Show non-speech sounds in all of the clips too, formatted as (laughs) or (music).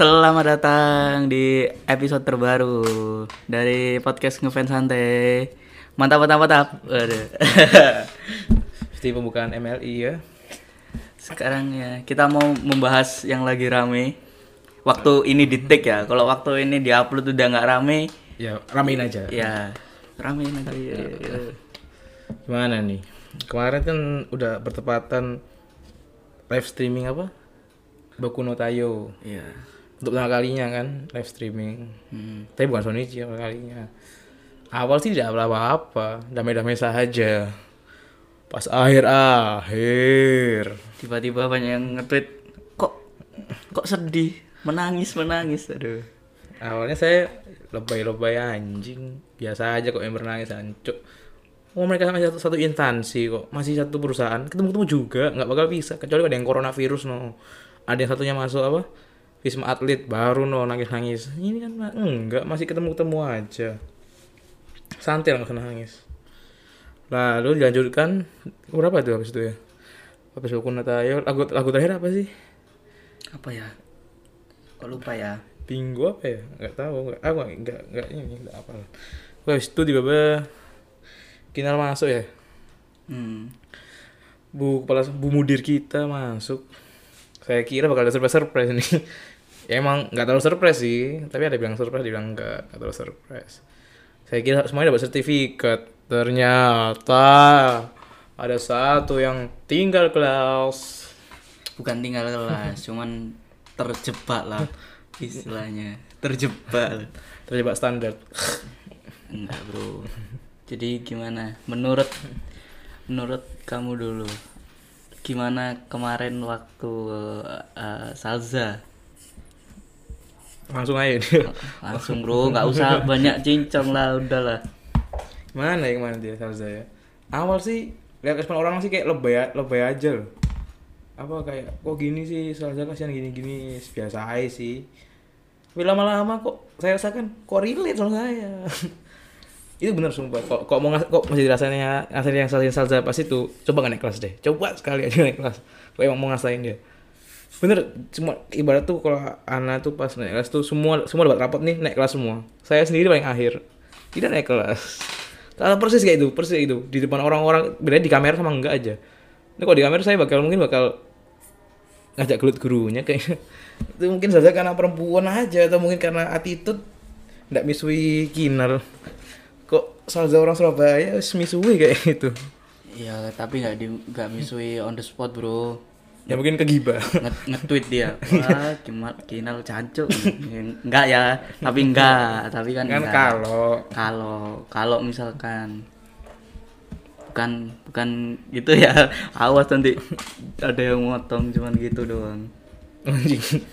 Selamat datang di episode terbaru dari podcast ngefans santai. Mantap mantap mantap. Waduh. (laughs) Seperti pembukaan MLI ya. Sekarang ya kita mau membahas yang lagi rame. Waktu ini di take ya. Kalau waktu ini diupload udah nggak rame, Ya, ramein aja. ya rame nanti. Ya, ya. Gimana nih? Kemarin kan udah bertepatan live streaming apa? Boku no Tayo. Iya. Untuk pertama kalinya kan live streaming. Hmm. Tapi bukan Sonichi pertama kalinya. Awal sih tidak apa-apa, damai-damai saja. Pas akhir-akhir. Tiba-tiba banyak yang nge-tweet kok kok sedih, menangis menangis. Aduh. Awalnya saya lebay-lebay anjing. Biasa aja kok yang bernangis ancuk. Oh mereka masih satu, satu instansi kok, masih satu perusahaan, ketemu-ketemu juga, nggak bakal bisa. Kecuali ada yang coronavirus no. Ada yang satunya masuk apa? Wisma Atlet baru no nangis-nangis. Ini kan enggak, masih ketemu-ketemu aja. Santai lah usah nangis. Lalu dilanjutkan berapa tuh habis itu ya? Habis Boku no Tayo, lagu, lagu terakhir apa sih? Apa ya? Kok lupa ya? Bingo apa ya? Nggak tahu. Nggak, aku nggak nggak nggak ini nggak apa. Habis itu tiba-tiba Kinal masuk ya. Hmm. Bu kepala Bu Mudir kita masuk. Saya kira bakal ada surprise surprise nih. Ya emang nggak terlalu surprise sih, tapi ada bilang surprise, dia bilang nggak, nggak terlalu surprise. Saya kira semuanya dapat sertifikat. Ternyata ada satu yang tinggal kelas. bukan tinggal kelas (laughs) cuman terjebak lah istilahnya terjebak Terjebak standar. enggak bro jadi gimana menurut menurut kamu dulu gimana kemarin waktu eh, salza Langsung aja dia. langsung bro nggak usah (laughs) banyak cincong lah udahlah Mana ya ke mana dia Salza ya? Awal sih lihat respon orang sih kayak lebay lebay aja loh. Apa kayak kok gini sih Salza kasihan gini-gini biasa aja sih. Tapi lama-lama kok saya rasakan kok relate sama saya. (laughs) itu bener sumpah. Kok kok mau kok masih rasanya ngasihin yang ngasihin Salza pas itu coba nggak naik kelas deh. Coba sekali aja (laughs) naik kelas. Kok emang mau ngasain dia. Bener, cuma ibarat tuh kalau Ana tuh pas naik kelas tuh semua semua dapat rapot nih naik kelas semua. Saya sendiri paling akhir. Tidak naik kelas. Kalau persis kayak itu, persis kayak itu. Di depan orang-orang, beda di kamera sama enggak aja. Ini kalau di kamera saya bakal mungkin bakal ngajak gelut gurunya kayak (laughs) itu mungkin saja karena perempuan aja atau mungkin karena attitude nggak misui kinar kok salah orang Surabaya misui kayak gitu ya tapi nggak di nggak misui on the spot bro ya mungkin kegibah. Nge- nge-tweet dia. (laughs) Wah kinal cancuk enggak ya tapi enggak. Tapi kan kan kalau. Kalau kalau misalkan bukan bukan gitu ya. Awas nanti ada yang motong cuman gitu doang.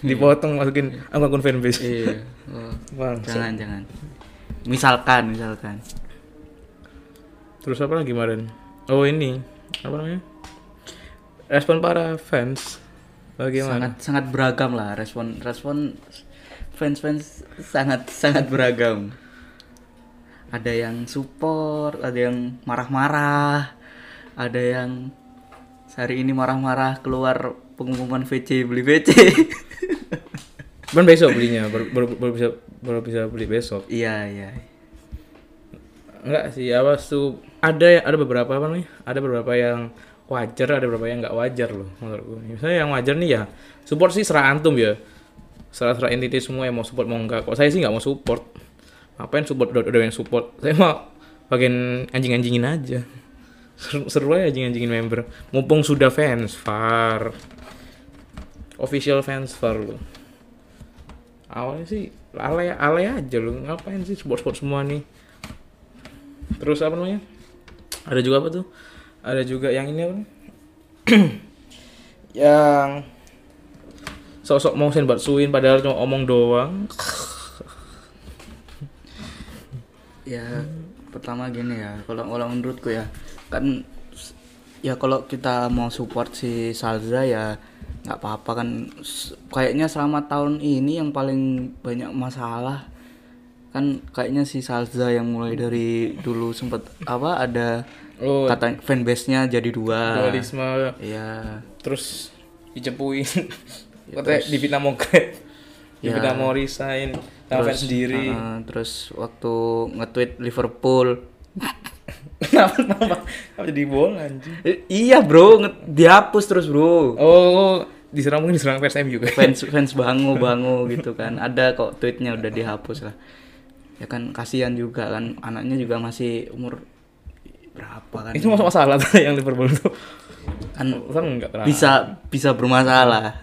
Dipotong masukin akun fanbase. Iya. (laughs) Oh, Bang, jangan jangan. Misalkan misalkan. Terus apa lagi kemarin? Oh ini. Apa namanya respon para fans bagaimana sangat sangat beragam lah respon respon fans fans sangat sangat beragam ada yang support ada yang marah-marah ada yang hari ini marah-marah keluar pengumuman VC beli VC Kan (laughs) besok belinya, baru, baru, baru bisa baru bisa beli besok. iya iya Enggak sih, awas tuh ada ya- ada beberapa apa namanya? Ada beberapa yang wajar, ada beberapa yang nggak wajar loh menurutku. Misalnya yang wajar nih ya, support sih serah antum ya. Serah-serah entity semua yang mau support mau enggak. Kok saya sih nggak mau support. Ngapain support udah, udah yang support? Saya mau bagian anjing-anjingin aja. Seru, seru aja anjing-anjingin member. Mumpung sudah fans far. Official fans far loh. Awalnya sih alay alay aja loh. Ngapain sih support-support semua nih? Terus apa namanya? Ada juga apa tuh? Ada juga yang ini apa? nih? (coughs) yang sosok mau sen buat suin padahal cuma omong doang. (coughs) ya pertama gini ya kalau kalau menurutku ya kan ya kalau kita mau support si Salza ya nggak apa-apa kan kayaknya selama tahun ini yang paling banyak masalah kan kayaknya si Salza yang mulai dari dulu sempet apa ada Oh, kata fanbase-nya jadi dua. Dualisme. Iya. Terus dicepuin. (laughs) Katanya di Vietnam Mongkret. Ya. tiba-tiba mau resign sama fans sendiri. uh, terus waktu nge-tweet Liverpool. (laughs) Kenapa jadi bola anjing? Eh, iya bro. Dihapus terus bro. Oh diserang mungkin diserang fans MU kan fans (laughs) fans bangu bangu gitu kan. Ada kok tweetnya udah dihapus lah. Ya kan kasihan juga kan. Anaknya juga masih umur berapa kan itu masuk masalah tuh (laughs) yang Liverpool itu kan kan enggak terlalu bisa bisa bermasalah.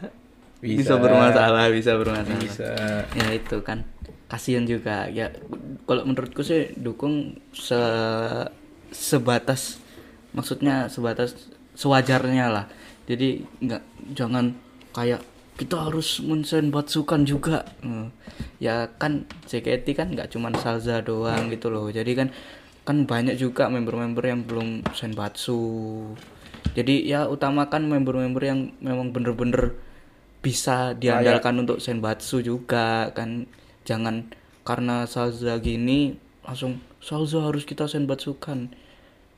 Bisa, Bisa. bermasalah bisa bermasalah. Bisa. Ya itu kan. Kasihan juga. Ya kalau menurutku sih dukung se sebatas maksudnya sebatas sewajarnya lah. Jadi nggak jangan kayak kita harus mensen Batsukan juga. Eh, ya kan JKT kan nggak cuman Salza doang gitu loh. Jadi kan kan banyak juga member-member yang belum Senbatsu. Jadi ya utamakan member-member yang memang bener-bener bisa diandalkan untuk Senbatsu juga kan. Jangan karena Salza gini langsung Salza harus kita Senbatsukan.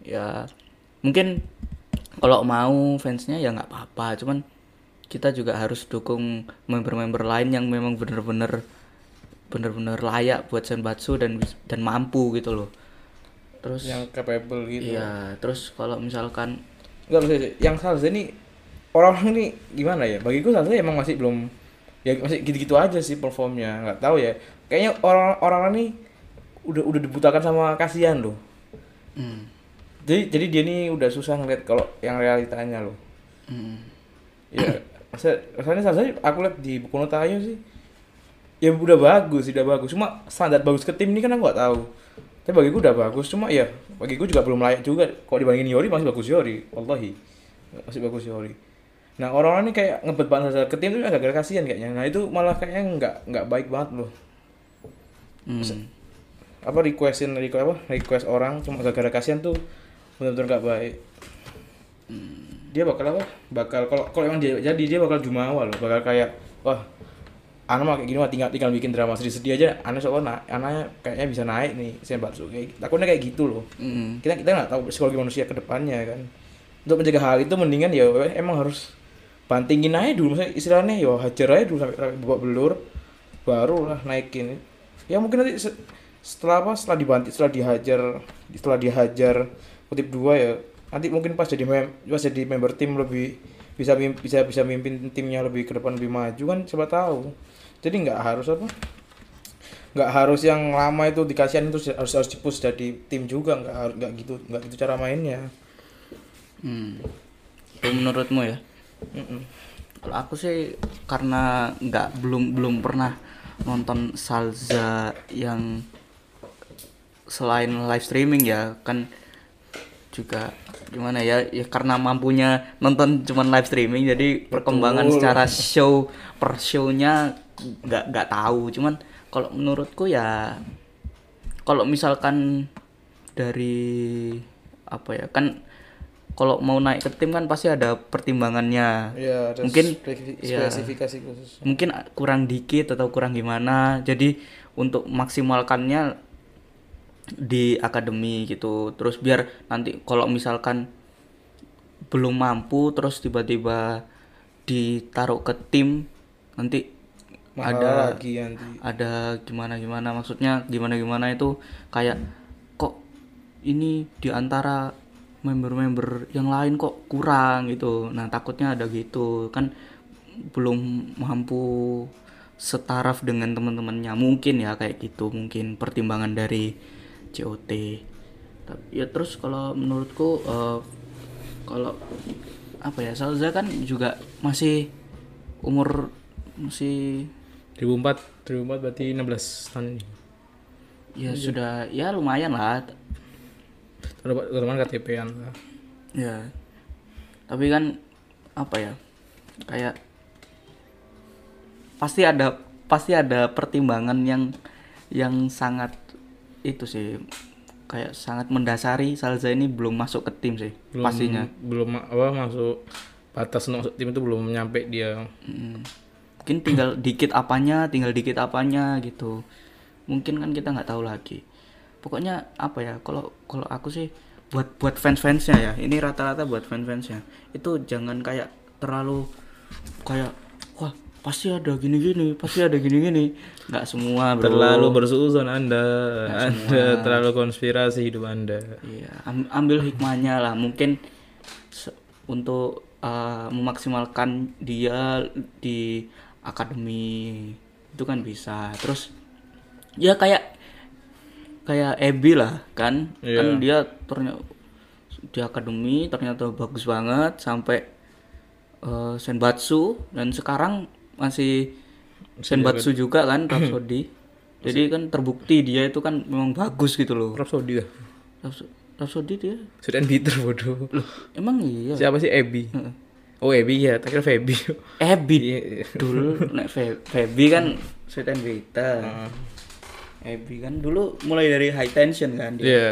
Ya mungkin kalau mau fansnya ya nggak apa-apa cuman kita juga harus dukung member-member lain yang memang bener-bener bener-bener layak buat Senbatsu dan dan mampu gitu loh terus yang capable gitu. iya terus kalau misalkan enggak sih yang Salza ini orang-orang ini gimana ya? Bagiku Salza emang masih belum ya masih gitu-gitu aja sih performnya nggak tahu ya. Kayaknya orang-orang ini udah udah dibutakan sama kasihan loh. Hmm, jadi jadi dia ini udah susah ngeliat kalau yang realitanya loh. Hmm, ya (coughs) rasanya Salza aku lihat di buku nota Ayo sih ya udah bagus udah bagus. Cuma standar bagus ke tim ini kan aku nggak tahu tapi bagiku udah bagus cuma ya bagiku juga belum layak juga. Kalau dibandingin Yori masih bagus Yori. Wallahi masih bagus Yori. Nah orang-orang ini kayak ngebet banget Salza ke tim itu agak kasihan kayaknya. Nah itu malah kayaknya nggak nggak baik banget loh. Hmm. apa requestin request apa request orang cuma gara-gara kasihan tuh benar-benar nggak baik. Dia bakal apa? Bakal kalau kalau emang dia jadi dia bakal jumawa loh. Bakal kayak wah anak mah kayak gini mah tinggal tinggal bikin drama sedih-sedih aja. Anak soalnya anaknya kayaknya bisa naik nih Senbatsu kayak takutnya kayak gitu loh. Hmm. kita kita nggak tahu psikologi manusia ke depannya kan. Untuk mencegah hal itu mendingan ya emang harus bantingin aja dulu. Misalnya istilahnya ya hajar aja dulu sampai sampai babak belur baru lah naikin. Ya mungkin nanti se- setelah apa setelah dibanting setelah dihajar setelah dihajar kutip dua ya nanti mungkin pas jadi mem pas jadi member tim lebih bisa bisa bisa mimpin timnya lebih ke depan lebih maju kan siapa tahu jadi nggak harus apa nggak harus yang lama itu dikasihin terus harus harus dipus jadi tim juga nggak harus nggak gitu nggak gitu cara mainnya Hmm. Itu menurutmu ya? Mm-mm. Kalau aku sih karena nggak belum belum pernah nonton Salza yang selain live streaming ya kan juga gimana ya ya karena mampunya nonton cuman live streaming jadi perkembangan Betul. secara show per show-nya nggak nggak tahu cuman kalau menurutku ya kalau misalkan dari apa ya kan kalau mau naik ke tim kan pasti ada pertimbangannya ya ada Mungkin, ya. spesifikasi khusus mungkin kurang dikit atau kurang gimana jadi untuk maksimalkannya di akademi gitu. Terus biar nanti kalau misalkan belum mampu terus tiba-tiba ditaruh ke tim nanti Mahal ada lagi nanti. ada gimana gimana. Maksudnya gimana gimana itu kayak kok ini di antara member-member yang lain kok kurang gitu. Nah takutnya ada gitu. Kan belum mampu setaraf dengan teman-temannya. Mungkin ya kayak gitu. Mungkin pertimbangan dari COT tapi ya terus kalau menurutku eh, kalau apa ya Salza kan juga masih umur masih 2004 2004 berarti 16 tahun ini. Ya sudah ya lumayan lah. Teman KTP-an lah ya. Tapi kan apa ya kayak pasti ada pasti ada pertimbangan yang yang sangat itu sih. Kayak sangat mendasari Salza ini belum masuk ke tim sih belum pastinya. belum apa masuk batas untuk masuk tim itu belum nyampe dia. Mm. mungkin tinggal dikit apanya tinggal dikit apanya gitu. Mungkin kan kita nggak tahu lagi. Pokoknya apa ya kalau kalau aku sih buat buat fans fansnya ya ini rata-rata buat fans fansnya itu jangan kayak terlalu kayak wah pasti ada gini-gini pasti ada gini-gini nggak semua bro Terlalu bersuuzon Anda. Anda terlalu konspirasi hidup Anda. Iya, am- ambil hikmahnya lah. Mungkin untuk uh, memaksimalkan dia di akademi itu kan bisa. Terus ya kayak kayak Ebi lah kan, Iya. kan dia ternyata di akademi ternyata bagus banget sampai uh, Senbatsu dan sekarang masih Senbatsu juga kan Rhapsody. Jadi kan terbukti dia itu kan memang bagus gitu loh. Rhapsody dah. Rhapsody, dia and bitter bodoh. Loh, emang iya. Siapa sih Ebi? Oh Ebi ya, tak kira Feby. Ebi Iya. dulu nek Fe- Feby kan Sweet and Bitter. Ebi kan dulu mulai dari high tension kan dia. Iya.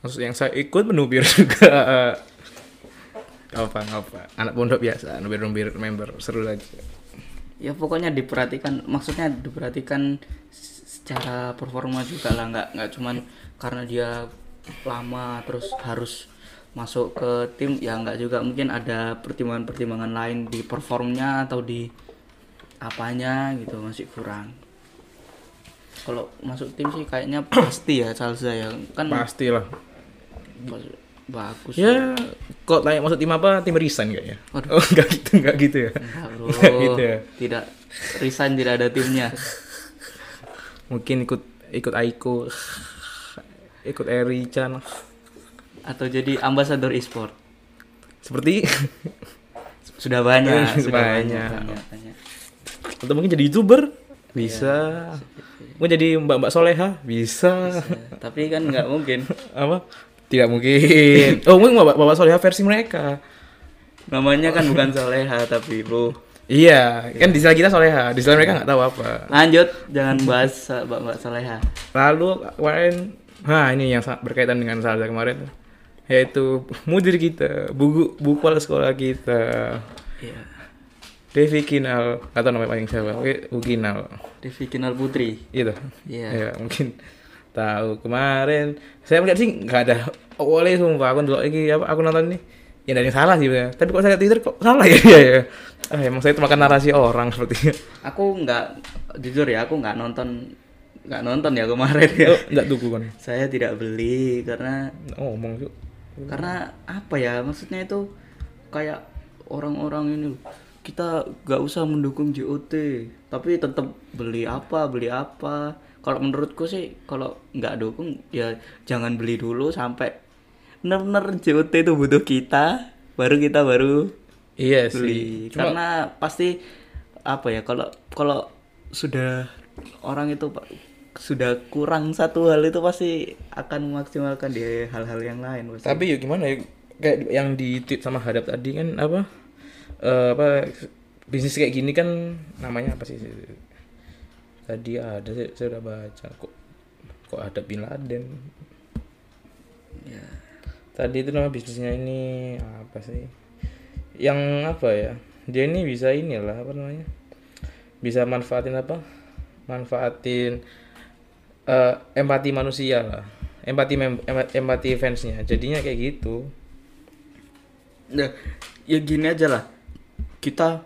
Maksud yang saya ikut menubir (laughs) juga. apa apa anak pondok biasa nubir nubir member seru aja Ya pokoknya diperhatikan maksudnya diperhatikan secara performa juga lah nggak nggak cuman karena dia lama terus harus masuk ke tim ya nggak juga. Mungkin ada pertimbangan-pertimbangan lain di performnya atau di apanya gitu masih kurang. Kalau masuk tim sih kayaknya pasti ya Salza ya. Kan pastilah bagus ya kok tanya masuk tim apa? Tim resign kayaknya. Waduh. oh enggak gitu enggak gitu ya? Enggak, bro. (laughs) Enggak gitu ya? Tidak resign tidak ada timnya. Mungkin ikut ikut Aiko ikut Eri Chan atau jadi ambasador e-sport. Seperti? Sudah banyak (laughs) Sudah sudah banyak. banyak, banyak, atau mungkin jadi youtuber? Bisa. Mungkin jadi mbak mbak soleha? Bisa. Ya, tapi kan nggak mungkin. (laughs) Apa tidak mungkin. (laughs) Oh mungkin bapak bapak soleha versi mereka. Namanya kan bukan soleha tapi bro. Iya kan di istilah kita soleha. Di istilah mereka nggak tahu apa. Lanjut jangan bahas mbak mbak soleha. Lalu kemarin nah ini yang berkaitan dengan Salza kemarin. Yaitu mudir kita buku buku sekolah kita. Iya. Devi Kinal atau namanya paling siapa Kinal. Devi Kinal Putri. Itu Iya. ya mungkin tahu kemarin. Saya melihat sih nggak ada boleh sumpah. Aku dulu lagi apa aku nonton nih ya yang salah sih sebenarnya. tapi kok saya Twitter kok salah ya? (laughs) Ya, ya. Ah, emang saya termakan narasi orang sepertinya aku nggak jujur ya aku nggak nonton nggak nonton ya kemarin ya. Oh, nggak tuku kan (laughs) saya tidak beli karena oh, ngomong tuh karena apa ya? Maksudnya itu kayak orang-orang ini kita gak usah mendukung JOT tapi tetap beli apa beli apa. Kalau menurutku sih kalau nggak dukung ya jangan beli dulu sampai bener-bener JOT itu butuh kita baru kita baru iya beli. sih. Cuma karena pasti apa ya kalau kalau sudah orang itu sudah kurang satu hal itu pasti akan memaksimalkan di hal-hal yang lain pasti. tapi yuk gimana ya kayak yang di tweet sama hadap tadi kan apa eh, apa bisnis kayak gini kan namanya apa sih? Tadi ada saya, saya udah baca kok kok ada bin Laden. Ya. Tadi itu nama bisnisnya ini apa sih? Yang apa ya? Dia ini bisa inilah apa namanya? Bisa manfaatin apa? Manfaatin eh, empati manusia lah. Empati mem- empa- empati fansnya. Jadinya kayak gitu. Ya, ya gini aja lah kita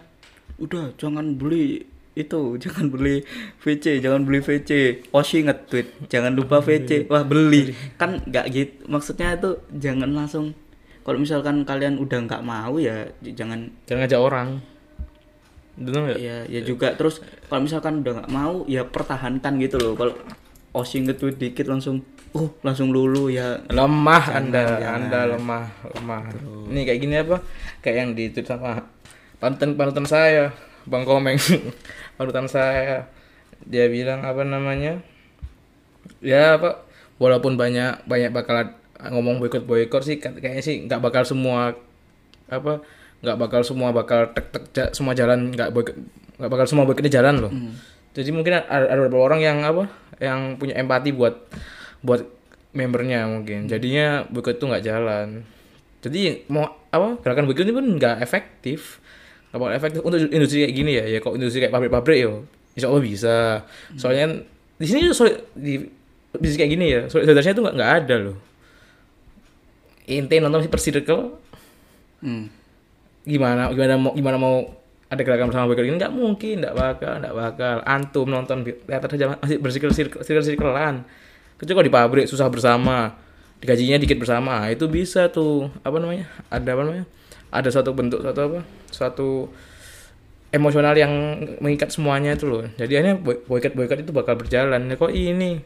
udah jangan beli itu (laughs) jangan beli VC jangan beli VC Oshi nge-tweet jangan lupa VC wah beli. Kan nggak gitu maksudnya itu jangan langsung kalau misalkan kalian udah nggak mau ya jangan jangan ngajak orang. Betul nggak? Ya ya juga. Terus kalau misalkan udah nggak mau ya pertahankan gitu loh. Kalau Oshi nge-tweet dikit langsung oh langsung lulu ya. Lemah anda jangan. anda lemah lemah. Ini kayak gini apa? Kayak yang di sama panutan panutan saya bang komeng. (laughs) Panutan saya. Dia bilang apa namanya? Ya apa? Walaupun banyak banyak bakal ngomong boykot boykot sih kayaknya sih nggak bakal semua apa nggak bakal semua bakal tek tek ja- semua jalan nggak boykot nggak bakal semua boykotnya jalan loh. Jadi mungkin ada, ada beberapa orang yang apa? Yang punya empati buat buat membernya mungkin. Jadinya boykot itu nggak jalan. Jadi mau apa gerakan boykot ini pun nggak efektif bakal efektif untuk industri kayak gini ya ya kok industri kayak pabrik-pabrik yo insya Allah bisa soalnya kan di sini solid di bisnis kayak gini ya solidaritasnya itu nggak ada loh. Ente nonton si Persirkel hmm. gimana gimana mau gimana mau ada gerakan bersama boykot ini nggak mungkin nggak bakal nggak bakal. Antum nonton teater saja masih bersirkel sirkel sirkelan kecuali kalau di pabrik susah bersama. Digajinya dikit bersama. Itu bisa tuh apa namanya? Ada apa namanya ada suatu bentuk suatu apa? Suatu emosional yang mengikat semuanya itu loh. Jadi akhirnya boy- boykot boykot itu bakal berjalan. Ya, kok ini?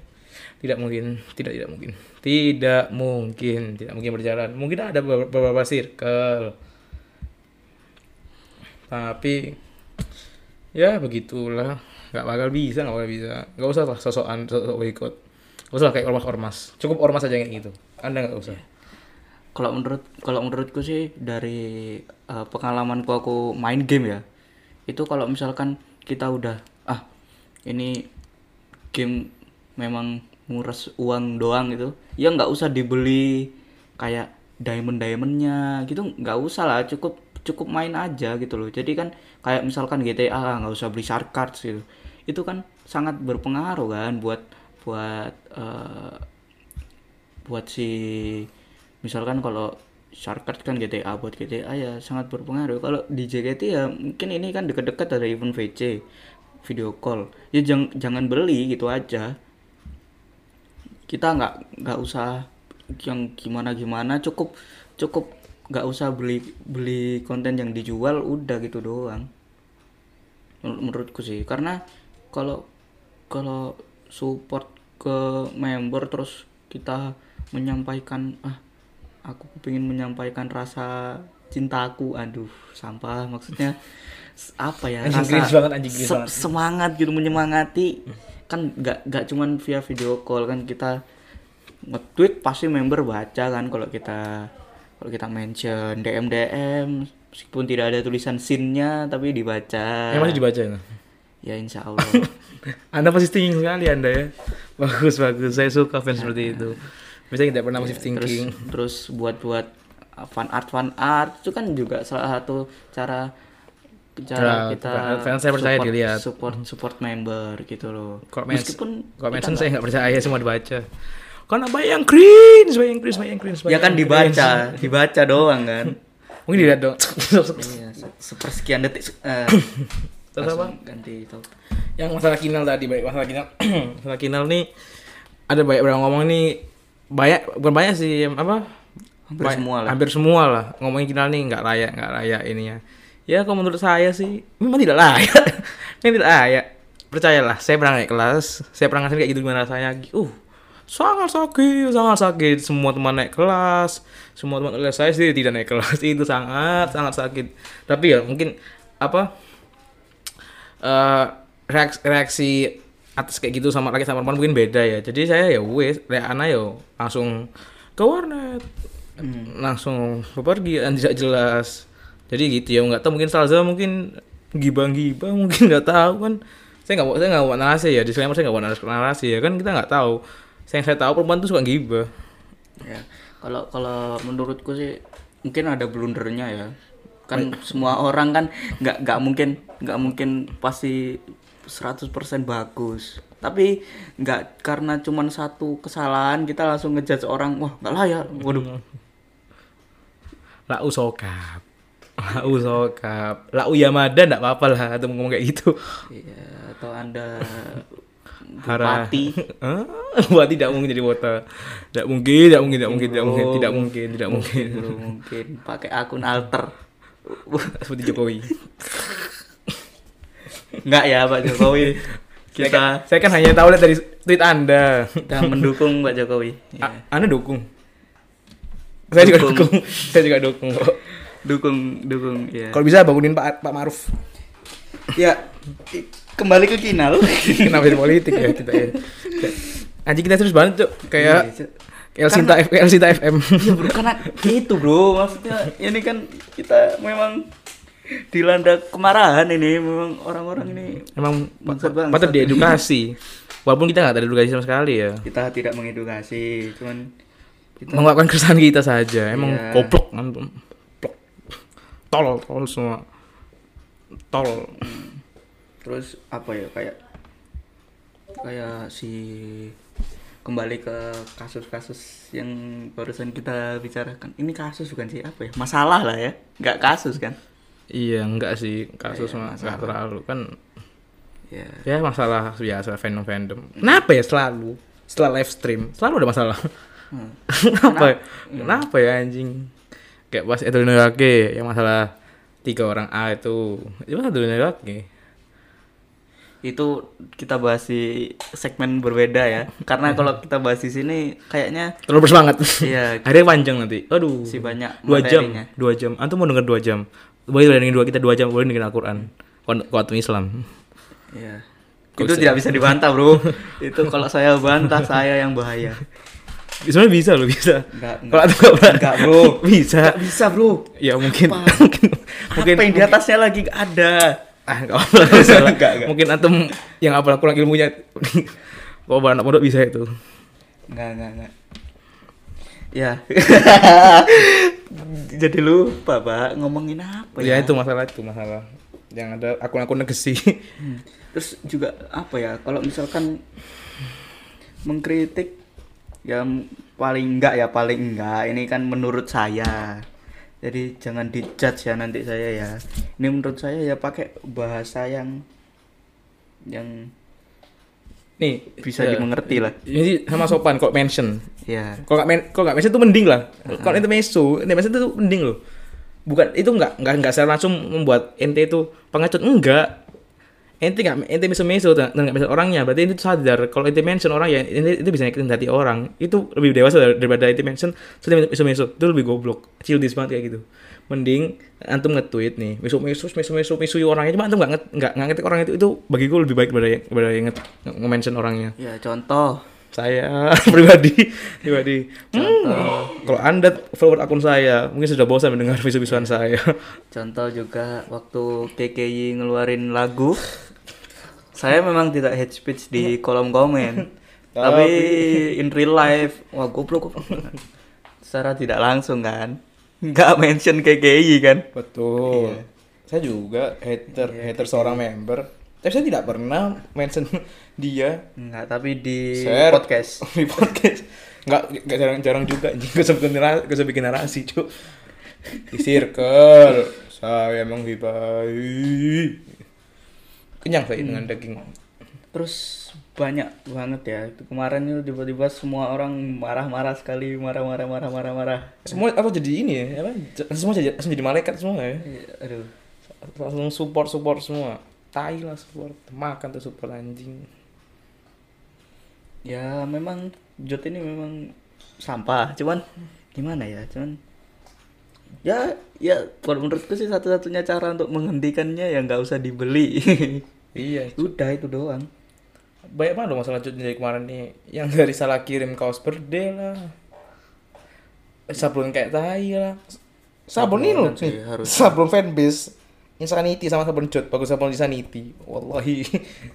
Tidak mungkin tidak tidak mungkin. Tidak mungkin tidak mungkin berjalan. Mungkin ada beberapa, circle. Tapi ya begitulah. Nggak bakal bisa nggak bakal bisa. Nggak usah lah sosokan sosok boykot nggak usah kayak ormas ormas cukup ormas aja kayak gitu. Anda nggak usah kalau menurut kalau menurutku sih dari eh, pengalamanku aku main game ya itu kalau misalkan kita udah ah ini game memang nguras uang doang gitu ya nggak usah dibeli kayak diamond diamondnya gitu nggak usah lah cukup cukup main aja gitu loh. Jadi kan kayak misalkan GTA nggak usah beli shark cards gitu. Itu kan sangat berpengaruh kan buat buat eh, buat si misalkan kalau shortcut kan GTA buat GTA ya sangat berpengaruh. Kalau di JKT ya mungkin ini kan deket-deket ada event VC video call. Ya jang, jangan beli gitu aja. Kita nggak nggak usah yang gimana gimana cukup cukup nggak usah beli beli konten yang dijual udah gitu doang. Menur- menurutku sih karena kalau kalau support ke member terus kita menyampaikan ah aku pengen menyampaikan rasa cintaku aduh sampah maksudnya. Apa ya Anjing rasa banget, anjing se- banget. semangat gitu menyemangati. Kan nggak nggak cuman via video call kan kita nge-tweet pasti member baca kan kalau kita kalau kita mention DM DM meskipun tidak ada tulisan scene-nya tapi dibaca. Yang masih dibaca ya? Ya insya Allah. (laughs) Anda pasti thinking sekali anda ya. Bagus bagus. Saya suka fans seperti itu biasanya tidak pernah positive terus thinking. terus buat-buat fan art fan art itu kan juga salah satu cara cara Cara- kita fans saya percaya support, dilihat. support support member gitu loh. Kalau mens- meskipun kalau mention saya nggak percaya semua dibaca. Karena banyak yang cringe banyak yang cringe banyak yang cringe ya kan dibaca cringe. dibaca doang kan. (laughs) Mungkin dilihat dong. Iya se- sepersekian detik eh, Terus apa? ganti itu yang masalah kinal tadi baik masalah kinal. (clears throat) Masalah kinal nih ada banyak orang ngomong nih banyak bukan banyak sih apa? Hampir Banyak- semua lah. hampir semua lah. Ngomongin kinal nih nggak layak nggak layak ininya. Ya kalau menurut saya sih memang tidak layak. (laughs) Memang tidak layak. Percayalah saya pernah naik kelas saya pernah ngerasain kayak gitu gimana rasanya. Uh sangat sakit sangat sakit. Semua teman naik kelas semua teman kelas saya sih tidak naik kelas. (laughs) Itu sangat sangat sakit. Tapi ya mungkin apa eh reaksi, reaksi atas kayak gitu sama laki sama perempuan mungkin beda ya. Jadi saya ya wes anak yo langsung ke warnet. Langsung pergi dan tidak jelas. Jadi gitu ya nggak tahu mungkin Salza mungkin gibah (laughs) mungkin nggak tahu kan. Saya nggak mau saya nggak mau narasi ya disclaimer saya nggak mau narasi narasi ya. Kan kita nggak tahu. Saya yang saya tahu perempuan tuh suka gibah. Ya kalau kalau menurutku sih mungkin ada blundernya ya. Kan semua orang kan nggak nggak mungkin nggak mungkin pasti 100% bagus tapi nggak karena cuman satu kesalahan kita langsung ngejudge orang wah nggak layak. Waduh. Lau sokap. Lau sokap. Lau yamada nggak apa-apa lah atau ngomong kayak gitu. Iya atau anda (laughs) bupati? Bupati tidak mungkin jadi wota. Tidak mungkin, tidak mungkin, tidak mungkin, tidak mungkin, tidak mungkin, tidak mungkin. mungkin. Pakai akun alter. Seperti Jokowi. nggak ya Pak Jokowi (laughs) Saya kan, kita saya kan hanya tahu lihat dari tweet Anda. kita mendukung Pak Jokowi ya. A- anda dukung. Saya juga Dukung. (laughs) saya juga dukung kok. dukung dukung ya Kalau bisa bangunin Pak Pak Maruf. ya kembali ke Kinal (laughs) Kenapa jadi politik ya kita ya. Anjing kita terus banget, Cuk. Kayak Iya, Elsinta F Elsinta FM. ya bro karena itu bro maksudnya ini kan kita memang dilanda kemarahan ini memang orang-orang ini Emang patut diedukasi. Walaupun kita nggak teredukasi sama sekali ya. kita tidak mengedukasi cuman kita mengungkapkan keresahan kita saja. Emang Iya. goblok antum Goblok. tol tol semua. Tol. Terus apa ya kayak kayak si kembali ke kasus-kasus yang barusan kita bicarakan. Ini kasus bukan sih apa ya? Masalah lah ya. Nggak kasus kan iya enggak sih. Kasus masalah. enggak terlalu. Kan ya ya masalah biasa fandom fandom kenapa ya selalu? Setelah live stream selalu ada masalah. Hmm. (laughs) kenapa ya? kenapa? Ya anjing? Kayak pas itu Nurake yang masalah tiga orang A itu. Itu satu Nurake itu kita bahas di segmen berbeda ya. Karena kalau kita bahas di sini kayaknya terlalu bersemangat. Iya. (laughs) Akhirnya panjang nanti. Aduh. Si banyak dua jam. dua jam. Antum mau denger dua jam boleh dengerin dua kita dua jam boleh dengerin Al-Quran kuantum Islam Iya. Kok Itu bisa? tidak bisa dibantah, Bro. (laughs) itu kalau saya bantah saya yang bahaya. sebenarnya bisa loh bisa Enggak, kalau antum nggak pernah Enggak, Bro. (laughs) bisa Enggak bisa, Bro. ya mungkin Apa? mungkin (laughs) mungkin Apa yang di atasnya lagi nggak ada? ah nggak apa nggak salah Nggak, nggak. mungkin antum yang apa kurang ilmunya kok anak pondok bisa itu Enggak, enggak, enggak. Ya. (laughs) Jadi lupa, Pak. Ngomongin apa ya ya? itu masalah itu masalah yang ada akun-akun negesi Hmm. Terus juga apa ya? Kalau misalkan mengkritik ya m- paling enggak ya paling enggak ini kan menurut saya jadi jangan dijudge ya nanti saya ya ini menurut saya ya pakai bahasa yang yang nih Bisa ya, dimengerti lah. ini sama sopan kok mention. Ya kalau nggak men kalau nggak mention itu mending lah. Kalau itu meso ini mention itu mending loh. Bukan itu nggak nggak nggak secara langsung membuat ente itu pengecut. Enggak ente nggak ente meso meso dan nggak mention orangnya. Berarti ente sadar. Kalau ente mention orang ya ente itu bisa nyakitin hati orang. Itu lebih dewasa dar- daripada ente mention sudah meso meso itu lebih goblok. Childish banget kayak gitu. Mending antum nge-tweet nih. Meso meso meso meso meso orangnya. Cuma antum nggak nggak nggak ngetik orang itu itu bagiku lebih baik daripada yang daripada yang nge-mention orangnya. Ya contoh. Saya (laughs) pribadi pribadi. Contoh. Hmm, kalau anda forward akun saya mungkin sudah bosan mendengar visu-visuan saya. Contoh juga waktu KKI ngeluarin lagu saya memang tidak hate speech di kolom komen. (laughs) Tapi in real life wah goblok. Goblok. secara tidak langsung kan. Nggak mention KKI kan. Betul. Iya. saya juga hater hater seorang member. Tapi saya tidak pernah mention (laughs) dia. Enggak, tapi di Share. podcast. (laughs) di podcast. Nggak nggak jarang-jarang juga. Anjing gak usah bikin narasi, bikin narasi cuk. Di circle. Saya emang lebih baik kenyang saya dengan daging. Terus banyak banget ya. Itu kemarin itu tiba-tiba semua orang marah-marah sekali, marah-marah marah-marah marah. semua apa jadi ini ya? Apa? Semua jadi langsung jadi malaikat semua ya? Iya, Aduh. langsung support support semua. Tai lah support. Makan tuh support anjing. Ya memang Jot ini memang sampah, cuman gimana ya? Cuman ya ya kalau menurutku sih satu-satunya cara untuk menghentikannya ya nggak usah dibeli. (laughs) iya Udah itu doang. banyak banget loh masalah cut dari kemarin nih. Yang dari salah kirim kaos birthday lah. Sablon kayak tai lah. Sabun ini loh sih harus. sablon fanbase. Insanity sama sabun cut bagus sabun Insanity. Wallahi.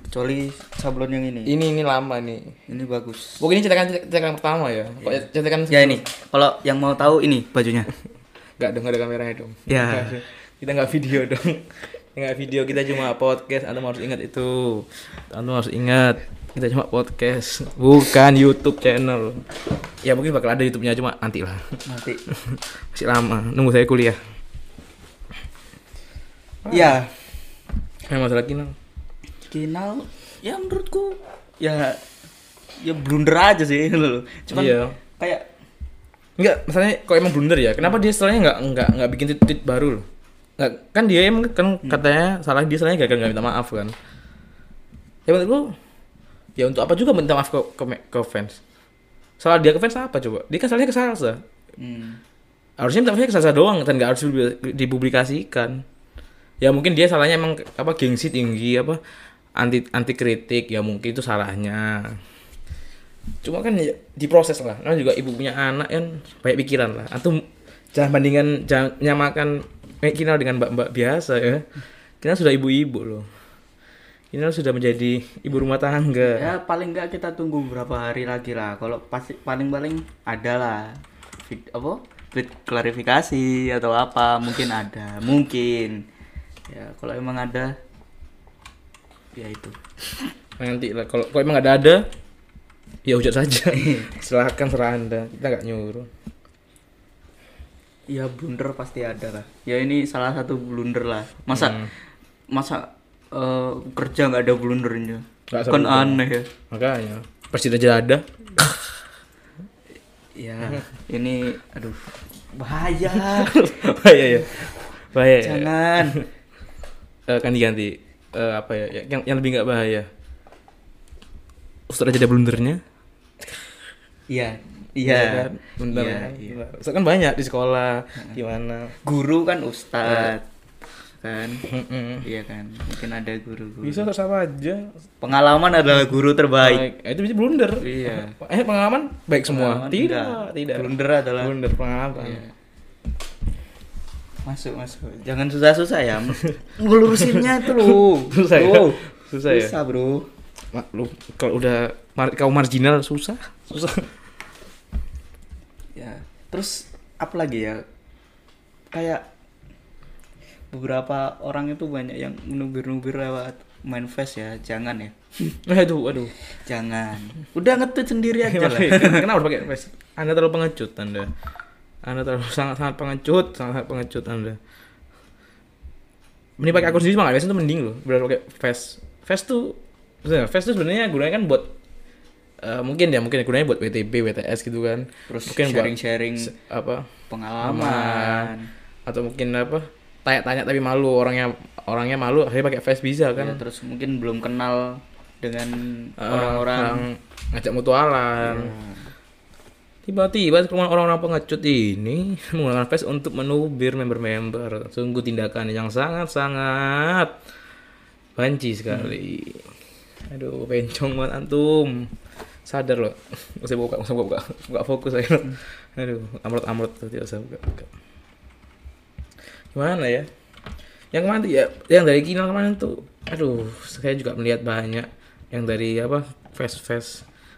Kecuali sablon yang ini. ini ini lama nih. Ini bagus. Mungkin ini cetakan cetakan pertama ya. Kok cetakan Ya ini, kalau yang mau tahu ini bajunya. (laughs) nggak dong ada kameranya dong. Ya. (laughs) kita nggak video dong. Nggak video kita cuma podcast. Anda harus ingat itu. Anda harus ingat kita cuma podcast. Bukan YouTube channel. Ya mungkin bakal ada YouTube-nya cuma nanti lah. Nanti. (laughs) masih lama. Nunggu saya kuliah. Ya, yang masalah kinal? Kinal ya menurutku ya ya blunder aja sih (laughs) loh. Cuman Iya. kayak Enggak, masalahnya kok emang blunder ya? Kenapa dia setelahnya nggak nggak nggak bikin tweet, tweet baru loh? Nggak, kan dia emang kan katanya salah dia salahnya gagal nggak minta maaf kan? Ya menurut gua, ya untuk apa juga minta maaf ke, ke, ke fans? Salah dia ke fans apa coba? Dia kan salahnya ke Salsa. hmm, Harusnya minta maafnya ke Salsa doang dan nggak harus dipubli- dipublikasikan. Ya mungkin dia salahnya emang apa gengsi tinggi apa anti anti kritik ya mungkin itu salahnya. Cuma kan ya, diproses lah. Namanya juga ibu punya anak kan banyak pikiran lah. Atau jangan bandingkan jangan nyamakan eh, Kinal dengan mbak-mbak biasa ya. Kinal sudah ibu-ibu loh. Kinal sudah menjadi ibu rumah tangga. ya paling nggak kita tunggu beberapa hari lagi lah. Kalau pasti paling paling ada lah apa tweet klarifikasi atau apa mungkin ada mungkin ya kalau emang ada ya itu Nanti lah kalau kalau emang ada ada ya hujat saja. (laughs) Silahkan serah anda. Kita nggak nyuruh. ya blunder pasti ada lah. Ya ini salah satu blunder lah. Masa Hmm. masa eh, kerja nggak ada blundernya? Kan aneh ya. Makanya. Presiden aja ada. Ya ini aduh bahaya. (laughs) Bahaya ya. Bahaya ya. jangan. Eh, ganti ganti Eh, apa ya? Yang yang lebih nggak bahaya Ustadz aja ada blundernya iya Iya iya kan? Iya, iya. Ustadz kan banyak di sekolah gimana guru kan ustad kan Mm-mm. iya kan mungkin ada guru-guru bisa terus apa aja pengalaman adalah guru terbaik Baik. itu bisa blunder Iya. (laughs) eh pengalaman baik semua Pengalaman tidak enggak. tidak blunder adalah blunder pengalaman Iya. masuk masuk jangan susah-susah ya (laughs) ngelurusinnya itu lu Susah ya? Bro. Susah ya? susah bro Mak, lu kalau udah mar kau marginal susah susah. Ya terus apa lagi ya? Kayak beberapa orang itu banyak yang menubir-nubir lewat main face ya jangan ya. (laughs) Aduh aduh jangan. Udah ngetweet sendiri (laughs) aja lah. Kenapa harus pakai face anda terlalu pengecut anda. Anda terlalu sangat sangat pengecut sangat sangat pengecut anda. Mending pakai akun sendiri mah nggak biasa tuh mending loh. Benar pakai face. Face tuh maksudnya face tuh sebenarnya gunanya kan buat eh, mungkin ya mungkin gunanya buat WTB WTS gitu kan. Terus mungkin buat sharing-sharing apa pengalaman. atau mungkin apa tanya-tanya tapi malu orangnya orangnya malu akhirnya pakai face bisa Ya, kan terus mungkin belum kenal dengan Eh, orang-orang. yang ngajak mutualan. Ya. tiba-tiba keluar orang-orang pengecut ini (laughs) menggunakan face untuk menubir member-member. Sungguh tindakan yang sangat-sangat banci sekali aduh bencong banget antum. Sadar loh. Nggak usah buka nggak usah buka. Buka fokus saya aduh amrot amrot tuh tidak usah buka, buka. Gimana ya? Yang kemarin tuh ya yang dari Kinal kemarin tuh aduh saya juga melihat banyak yang dari apa face face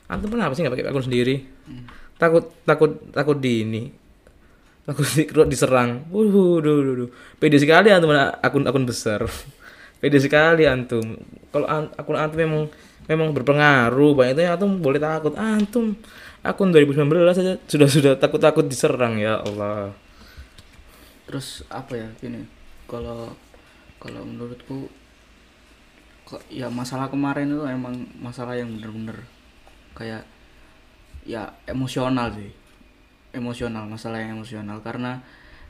antum kenapa sih nggak pakai akun sendiri? Takut takut takut di ini takut di, diserang. Wuh duh, duh, duh. pede sekali antum akun akun besar pede sekali antum. Kalau an- akun antum memang memang berpengaruh banyaknya antum boleh takut. Antum akun 2019 saja sudah sudah takut takut diserang ya Allah. Terus apa ya gini kalau kalau menurutku kok ya masalah kemarin itu emang masalah yang bener-bener kayak ya emosional sih. Emosional masalah yang emosional. Karena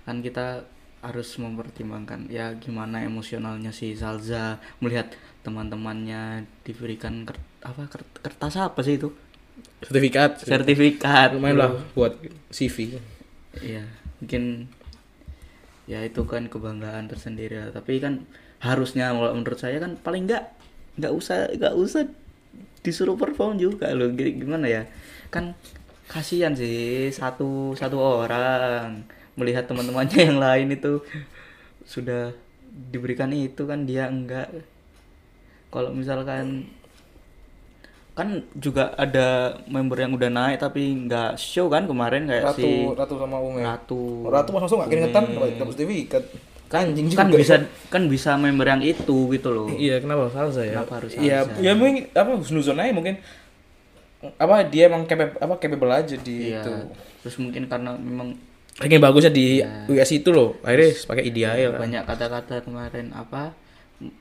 kan kita harus mempertimbangkan. Ya gimana emosionalnya si Salza melihat teman-temannya diberikan ker- apa ker- kertas apa sih itu? Sertifikat. Sertifikat. Lumayan lah buat CV Iya, mungkin ya itu kan kebanggaan tersendiri lah. Tapi kan harusnya kalau menurut saya kan paling enggak nggak usah nggak usah disuruh perform juga. Gi- Gimana ya? Kan kasihan sih satu satu orang melihat teman-temannya yang lain itu sudah diberikan itu kan dia enggak. Kalau misalkan kan juga ada member yang udah naik tapi nggak show kan kemarin kayak si ratu sama unge Ratu. ratu pas masuk nggak keringetan dapat sertifikat kan Anjing kan juga bisa kan bisa member yang itu gitu loh. Iya, kenapa salsa ya? Kenapa harus Iya, salsa? ya mungkin apa husnuzon aja mungkin apa dia emang capable apa capable aja di Iya. itu. Terus mungkin karena memang Ranking bagusnya di Iya. US itu loh. Akhirnya pakai ideal kan. banyak kata-kata kemarin apa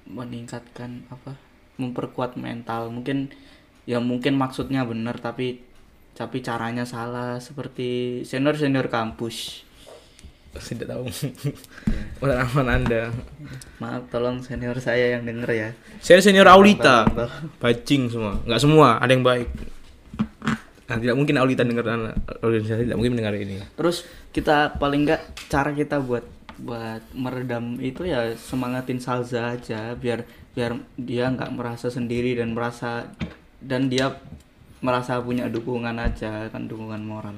meningkatkan apa memperkuat mental. Mungkin ya mungkin maksudnya benar tapi tapi caranya salah seperti senior-senior kampus. Tidak tahu. (laughs) Pengalaman Anda. Maaf tolong senior saya yang denger ya. Saya senior Aulita. Bajing semua. Enggak semua, ada yang baik. Nah, tidak mungkin Aulita dengar organisasi tidak mungkin mendengar ini. Terus kita paling enggak cara kita buat buat meredam itu ya semangatin Salza aja biar biar dia nggak merasa sendiri dan merasa dan dia merasa punya dukungan aja kan dukungan moral.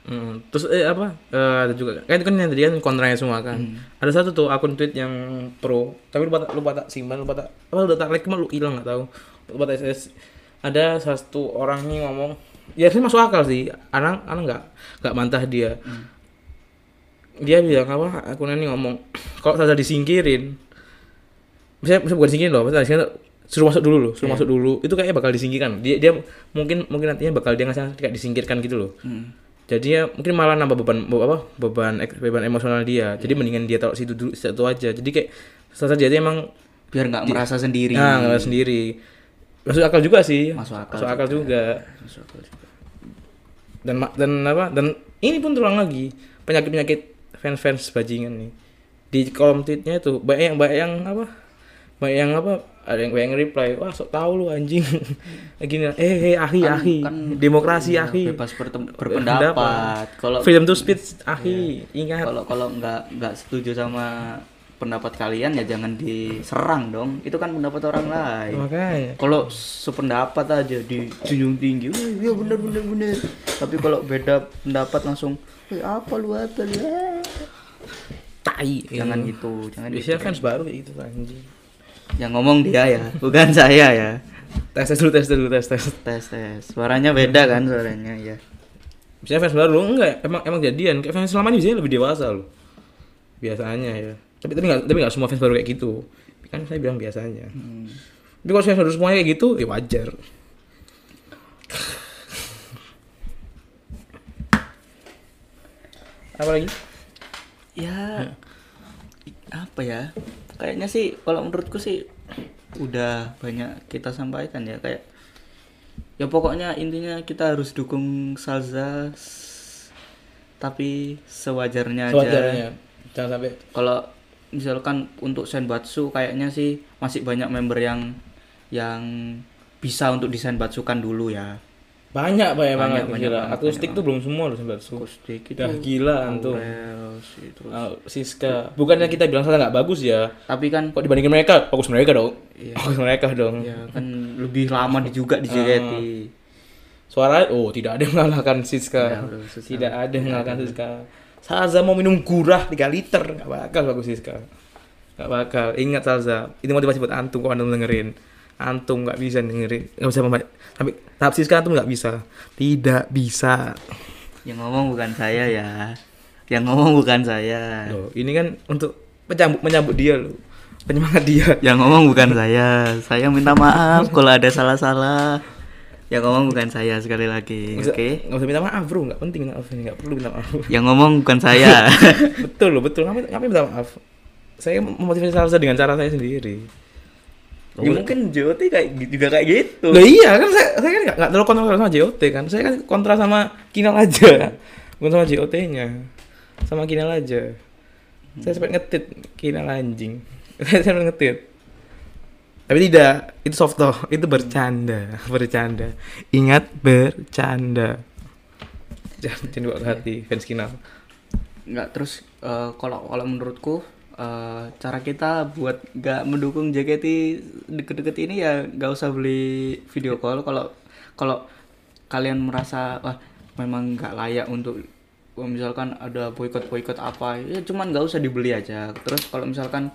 Hmm, terus eh apa? Eh, ada juga kan itu kan yang tadi kan kontranya semua kan. Ada satu tuh akun tweet yang pro, tapi lupa tak- lupa tak simpan, lupa tak apa udah tak like cuma lu hilang nggak tahu. Lupa tak SS. Ada satu orang nih ngomong, ya sih masuk akal sih. Anak anak nggak nggak mantah dia. Dia bilang apa? Akun ini ngomong, kalau saja disingkirin, bisa bisa bukan disingkirin loh, disingkirin suruh masuk dulu loh, suruh masuk dulu. Itu kayaknya bakal disingkirkan. Dia dia mungkin mungkin nantinya bakal dia ngasih kayak disingkirkan gitu loh Hmm. jadinya mungkin malah nambah beban be- apa beban beban emosional dia jadi mendingan dia taruh situ dulu situ aja jadi kayak salah jadi emang biar nggak merasa sendiri nah nggak sendiri masuk akal juga sih Masuk akal juga. Masuk akal juga. Dan dan apa? Dan ini pun terulang lagi. Penyakit penyakit fans fans bajingan nih. Di kolom tweetnya itu banyak yang banyak yang apa? Banyak yang apa? Ada yang banyak yang reply wah sok tahu lu anjing. (laughs) Gini eh eh ahi Kan- ahi. kan demokrasi iya, ahi. bebas berpendapat. kalau freedom to speech ahi. Ingat. Kalau kalau nggak nggak setuju sama pendapat kalian ya jangan diserang dong. Itu kan pendapat orang lain. Makanya kalau sependapat aja dijunjung tinggi "Wih, iya bener bener bener. Tapi kalau beda pendapat langsung "Eh, apa lu apa lu? Eh." tai jangan gitu jangan gitu. biasanya fans baru kayak gitu anjing. Yang ngomong dia ya bukan (laughs) saya ya. Tes tes dulu tes dulu tes tes. Tes tes. Suaranya beda kan suaranya ya biasanya fans baru enggak. Emang emang jadian. Kayak fans selama ini biasanya lebih dewasa loh. Biasanya ya tapi tapi nggak tapi nggak semua fans baru kayak gitu. Kan saya bilang biasanya. Hmm. tapi kalau fans baru semuanya kayak gitu ya wajar. Apa lagi? Ya apa ya? Kayaknya sih kalau menurutku sih udah banyak kita sampaikan ya. Kayak ya pokoknya intinya kita harus dukung Salza tapi sewajarnya aja. Sewajarnya. Jangan sampai kalau misalkan untuk Senbatsu kayaknya sih masih banyak member yang yang bisa untuk disenbatsukan dulu ya. Banyak banyak banget banyak gila banget, akustik banyak tuh belum semua loh sampai su akustik itu Dah gila antum. Terus. Ah, Siska. Bukannya kita bilang salah nggak bagus ya? Tapi kan kok dibandingin mereka? Bagus mereka dong. Iya. bagus mereka dong. Ya kan lebih lama di- juga di JKT suara oh tidak ada yang mengalahkan Siska. Ya, tidak ada yang mengalahkan Siska Salza mau minum gurah 3 liter. Nggak bakal bagus Siska nggak bakal. Ingat Salza itu motivasi buat antum kok antum dengerin? Antum nggak bisa dengerin. Nggak bisa membaca. Tapi tahap Siska antum nggak bisa. Tidak bisa. Yang ngomong bukan saya ya. Yang ngomong bukan saya. Loh ini kan untuk menyambut menyambut dia loh. Penyemangat dia. Yang ngomong bukan saya. Saya minta maaf kalau ada salah-salah yang ngomong bukan saya sekali lagi oke nggak usah minta maaf bro nggak penting minta maaf ini nggak perlu minta maaf yang ngomong bukan saya (laughs) betul loh betul ngapain ngapain minta maaf saya memotivasi Salsa dengan cara saya sendiri ya mungkin JOT kayak juga kayak gitu Loh iya kan saya, saya kan nggak terlalu kontra sama JOT kan. Saya kan kontra sama Kinal aja. Bukan sama JOT-nya. Sama Kinal aja. Saya sempat ngetit Kinal anjing. (laughs) saya sempat ngetit. Tapi tidak, itu soft toh, (laughs) itu bercanda, bercanda. Ingat bercanda. Jangan ke hati fans Kinal. nggak terus eh, kalau kalau menurutku eh, cara kita buat nggak mendukung JKT deket-deket ini ya nggak usah beli video call kalau kalau kalian merasa wah memang nggak layak untuk misalkan ada boykot boykot apa ya cuman nggak usah dibeli aja terus kalau misalkan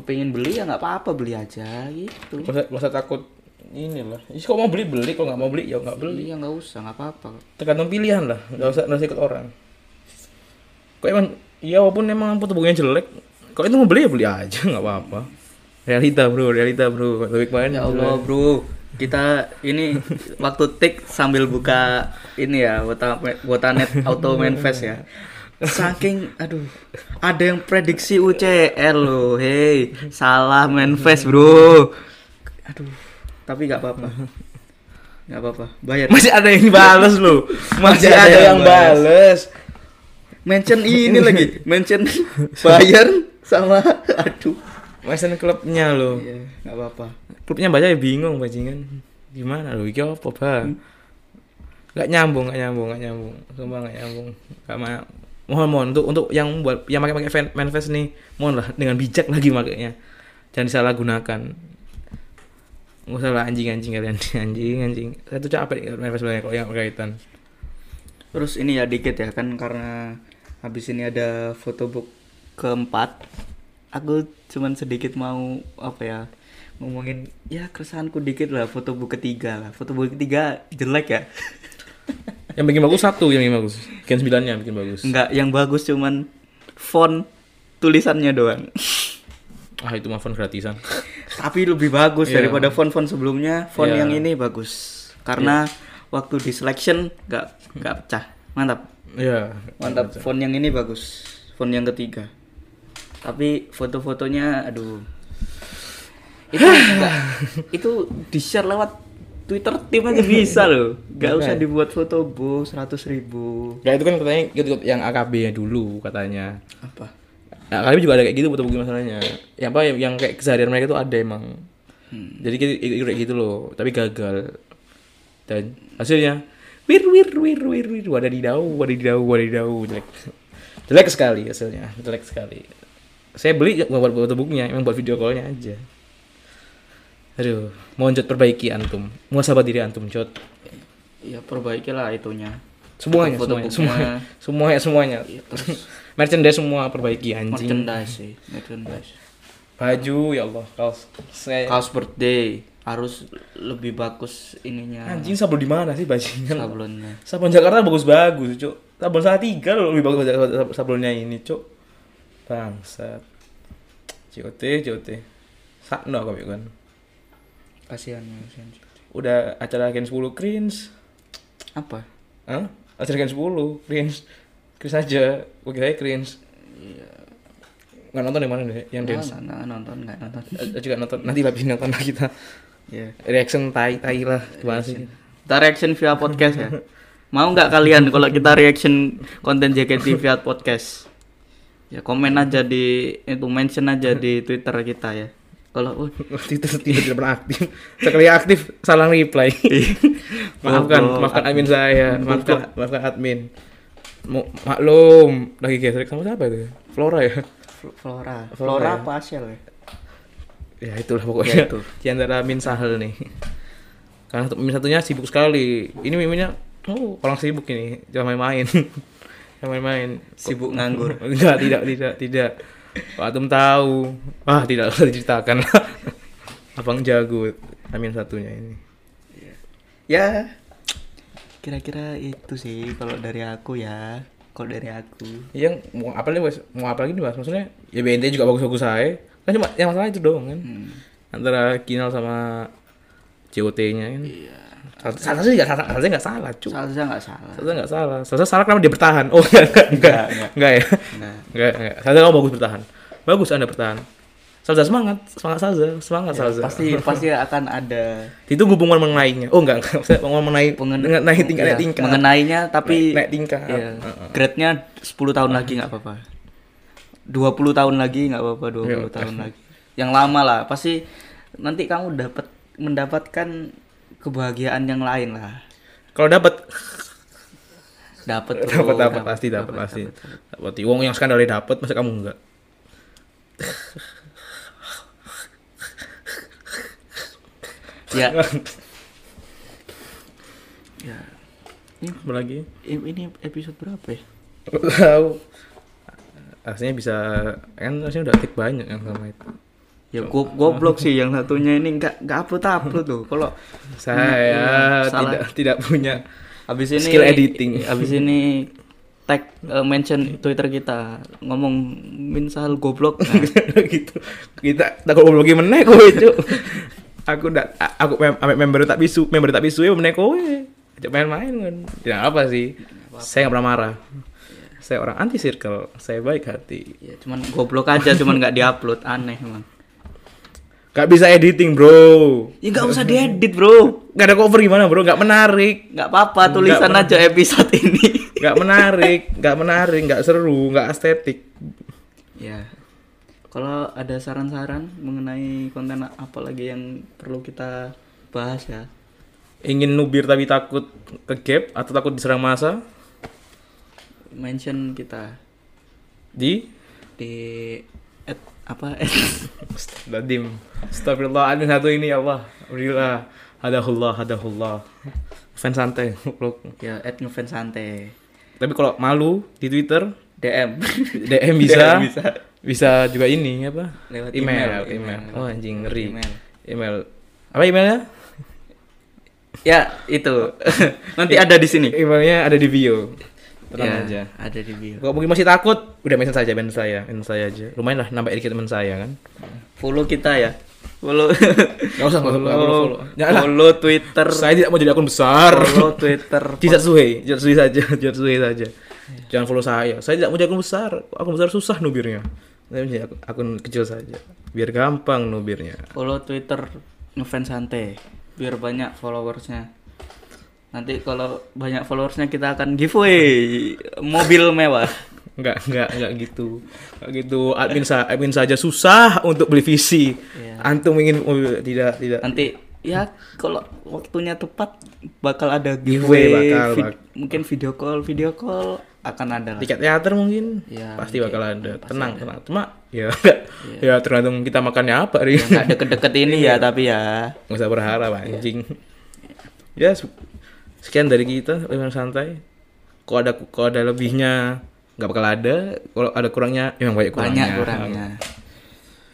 kepingin beli ya nggak apa-apa beli aja gitu. Masa, masa takut ini lah. Ih, kok mau beli beli, kok nggak mau beli? Ya nggak beli. beli ya nggak usah nggak apa-apa. Tergantung pilihan lah. Nggak usah nggak usah ikut orang. Kok emang ya walaupun emang foto bukunya jelek kok itu mau beli ya beli aja (laughs) nggak apa-apa. Realita bro realita bro. Lebih kemarin Ya Allah bro, kita ini waktu tik sambil buka ini ya, wota wotanet auto manifest ya. Saking, aduh, ada yang prediksi UCL loh, hey, salah manifest bro. Aduh, tapi nggak apa-apa, nggak apa-apa, bayar. (laughs) masih ada yang bales loh. Masih ada, yang bales. Mention ini (laughs) lagi, mention bayar sama, aduh. Mention klubnya loh. Iya, nggak apa-apa. klubnya baca ya bingung bajingan gimana loh iki apa bang nggak nyambung nggak nyambung nggak nyambung. Sumpah nggak nyambung. Ma mohon mohon untuk untuk yang buat yang pakai pakai manifest nih mohon lah dengan bijak lagi makanya jangan disalahgunakan nggak usah lah anjing anjing kalian (laughs) anjing anjing saya tuh capek manifest banyak kalau yang berkaitan Terus ini ya dikit ya kan karena habis ini ada fotobook keempat. Aku cuman sedikit mau apa ya ngomongin ya keresahanku dikit lah fotobook ketiga lah. Fotobook ketiga jelek ya. (laughs) yang bikin bagus satu yang bikin bagus gen sembilannya bikin bagus Enggak, yang bagus cuman font tulisannya doang. ah itu mah font gratisan (laughs) Tapi lebih bagus Iya. daripada font-font sebelumnya. Font Iya. yang ini bagus. Karena waktu di selection nggak nggak pecah. mantap Iya. mantap phone yang ini bagus phone yang ketiga tapi foto-fotonya aduh itu enggak, (laughs) itu di share lewat Twitter tim aja bisa loh nggak usah dibuat foto bu seratus ribu Ya itu kan katanya gitu yang AKB nya dulu katanya. apa Nah, AKB juga ada kayak gitu foto buku masalahnya. Yang apa yang, kayak keseharian mereka tuh ada emang. Hmm. Jadi kayak, gitu loh, tapi gagal. Dan hasilnya wir wir wir wir wir wadidau wadidau wadidau jelek. Jelek sekali hasilnya, jelek sekali. Saya beli buat foto bukunya, emang buat video callnya aja. Aduh, mohon Jod perbaiki antum. Muasabah diri antum, Jod. ya perbaikilah itunya Semuanya, Foto semuanya, semuanya, semuanya, semuanya. Iya, terus (laughs) Merchandise semua perbaiki anjing. merchandise sih merchandise Baju ya Allah, kaos. Saya kaos birthday harus lebih bagus ininya anjing sablon di mana sih bajingan? sablonnya Sablon Jakarta bagus-bagus, Cuk. Sablon Salatiga loh lebih bagus sablonnya ini, Cuk. Bangsat. COT, COT. Sakno ya kan. Kasihan kasihan Udah acara Gen 10 cringe. apa Hah? Acara Gen 10 cringe. Cringe aja. Gue kira cringe. iya Nggak nonton yang mana deh? Yang nggak dance. nggak nonton nggak nonton juga nonton nanti lebih nonton lah kita ya reaction tai tai lah gimana sih kita reaction via podcast ya mau nggak kalian kalau kita reaction konten JKT via podcast ya komen aja di itu mention aja di Twitter kita ya kalau oh, waktu itu tidak tidak pernah aktif. Sekali aktif salah reply. (laughs) Maafkan Goblok, maafkan admin. admin. saya. Maafkan. Maafkan admin. Maklum. Lagi gesrek sama siapa itu? Flora ya? Fl- Flora. Flora Flora ya? apa Asiel ya? Ya itulah pokoknya. Ya, itu. di antara Min Sahel nih. Karena satu- Min satunya sibuk sekali. Ini miminya oh orang sibuk ini. Jangan main-main. (laughs) Jangan main-main. Sibuk nganggur. (laughs) Enggak, tidak, tidak, tidak. Pak Atum tahu. Ah, tidak usah (laughs) diceritakan. Abang jago. Amin satunya ini. ya kira-kira itu sih kalau dari aku ya kalau dari aku Yang mau apa nih, Mas? Mau apa lagi nih, Mas? Maksudnya ya BNT juga bagus-bagus saya. Kan cuma yang masalah itu doang kan. hmm. Antara Kinal sama COT-nya kan. iya Salah sih enggak salah, salah nggak salah, cu. Salsa nggak salah Salah nggak salah. Salah salah karena dia bertahan. Oh, enggak, enggak, enggak. Ya. Enggak, enggak. Salah kamu bagus bertahan. Bagus Anda bertahan. Salza semangat, semangat Salza, semangat Salza. pasti pasti akan ada Ditunggu pengumuman mengenainya. Oh enggak, enggak. Saya pengumuman mengenai pengen naik, tingkat, ya, naik tingkat. mengenainya tapi naik, naik tingkat. ya, Heeh. grade-nya 10 tahun lagi nggak apa-apa 20 tahun lagi nggak apa-apa 20 Ya. tahun lagi yang lama lah pasti nanti kamu dapat mendapatkan kebahagiaan yang lain lah Kalau dapat dapat dapat dapat pasti dapat pasti. Dapat. Wong yang skandalnya dapat, masa kamu enggak? ya (laughs) ya ini, Apa lagi? ini episode berapa ya Tahu. Aslinya bisa kan aslinya udah tik banyak yang sama itu. Ya go goblok sih yang satunya ini nggak nggak upload upload tuh kalau Saya Salah. tidak tidak punya habis ini Skill editing. habis ini tag eh, mention Twitter kita ngomong min sahal goblok nah, (laughs) gitu. Kita takut ngobrol lagi meneh kowe, Cuk. Aku ndak aku mem member tak bisu, member tak bisu ya meneh kowe. Ajak main-main kan. Tidak apa sih. Saya nggak pernah marah. Saya orang anti circle, saya baik hati. ya cuman goblok aja cuman nggak diupload aneh emang Gak bisa editing, bro. ya nggak usah diedit bro Gak ada cover gimana, bro? Gak menarik. nggak apa-apa tulisan Nggak aja episode ini Gak menarik, gak menarik, gak seru, gak estetik. ya kalau ada saran-saran mengenai konten apa lagi yang perlu kita bahas ya Ingin nubir tapi takut ke gap atau takut diserang masa mention kita di di apa (laughs) at, Dadim. Astagfirullah, admin satu ini ya Allah. Alhamdulillah. Hadahullah, hadahullah. Fans santai, ya at ngefans santai Tapi kalau malu di Twitter, DM DM (laughs) bisa. DM bisa. bisa juga ini apa? Lewat email, email, email. email. Oh anjing ngeri. Email. Email. Apa emailnya? ya itu (laughs) nanti ada di sini Emailnya ada di bio. Tenang Ya, aja. ada di bio Kalau mungkin masih takut, udah mention saja, mention saya, mention saya aja. Lumayan lah nambah dikit teman saya kan. follow kita ya follow Nggak usah, nggak usah, nggak perlu follow. Jangan lah. follow Twitter Saya tidak mau jadi akun besar. follow Twitter (laughs) Tidak suhe, saja, (laughs) tidak suhe saja. Jangan follow saya. Saya tidak mau jadi akun besar. Akun besar susah nubirnya. Saya jadi akun, akun kecil saja. Biar gampang nubirnya. follow Twitter ngefans santai biar banyak followersnya nanti kalau banyak followersnya kita akan giveaway mobil mewah Enggak, enggak, enggak gitu. Enggak gitu. Admin sa admin saja susah untuk beli visi. Iya. Antum ingin oh, tidak, tidak. nanti ya kalau waktunya tepat bakal ada Giveaway giveaway bakal, vid- bak- mungkin video call video call akan ada lah. Tiket teater mungkin Iya, pasti mungkin. bakal ada. Pasti tenang, ada. Iya. tenang. Cuma ya ya tergantung kita makannya apa hari Ya, deket-deket ini ya tapi ya nggak usah berharap anjing ya se- sekian dari kita dengan santai. Kalau ada kalau ada lebihnya? Nggak bakal ada. Kalau ada kurangnya emang banyak kurangnya. Banyak kurangnya.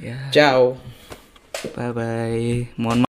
Ya. Ciao. Bye bye mohon